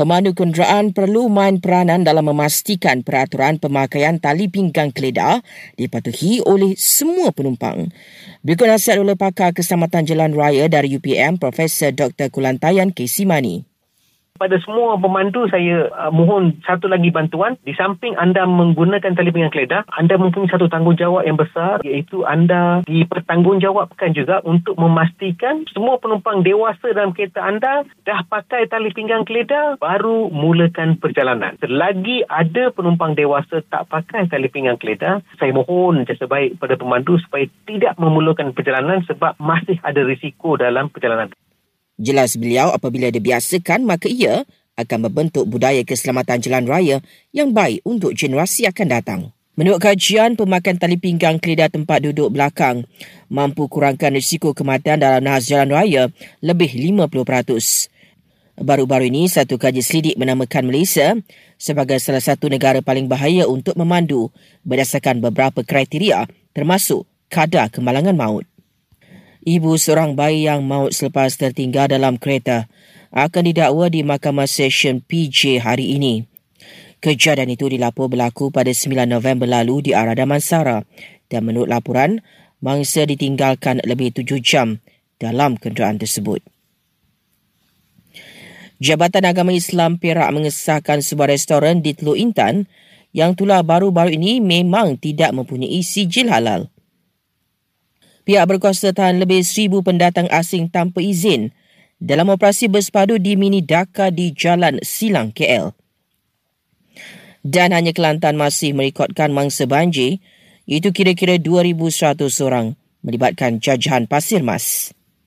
Pemandu kenderaan perlu main peranan dalam memastikan peraturan pemakaian tali pinggang keledar dipatuhi oleh semua penumpang. Berikut nasihat oleh pakar keselamatan jalan raya dari UPM, Profesor Dr. Kulantayan Kesimani pada semua pemandu saya uh, mohon satu lagi bantuan. Di samping anda menggunakan tali pinggang keledar anda mempunyai satu tanggungjawab yang besar iaitu anda dipertanggungjawabkan juga untuk memastikan semua penumpang dewasa dalam kereta anda dah pakai tali pinggang keledar baru mulakan perjalanan. Selagi ada penumpang dewasa tak pakai tali pinggang keledar saya mohon jasa baik pada pemandu supaya tidak memulakan perjalanan sebab masih ada risiko dalam perjalanan Jelas beliau apabila dibiasakan maka ia akan membentuk budaya keselamatan jalan raya yang baik untuk generasi akan datang. Menurut kajian, pemakaian tali pinggang keledar tempat duduk belakang mampu kurangkan risiko kematian dalam nahas jalan raya lebih 50%. Baru-baru ini, satu kaji selidik menamakan Malaysia sebagai salah satu negara paling bahaya untuk memandu berdasarkan beberapa kriteria termasuk kadar kemalangan maut ibu seorang bayi yang maut selepas tertinggal dalam kereta akan didakwa di Mahkamah Session PJ hari ini. Kejadian itu dilapor berlaku pada 9 November lalu di arah Damansara dan menurut laporan, mangsa ditinggalkan lebih tujuh jam dalam kenderaan tersebut. Jabatan Agama Islam Perak mengesahkan sebuah restoran di Teluk Intan yang tulah baru-baru ini memang tidak mempunyai sijil halal. Pihak berkuasa tahan lebih seribu pendatang asing tanpa izin dalam operasi bersepadu di Mini Dhaka di Jalan Silang, KL. Dan hanya Kelantan masih merekodkan mangsa banjir, iaitu kira-kira 2,100 orang melibatkan jajahan pasir mas.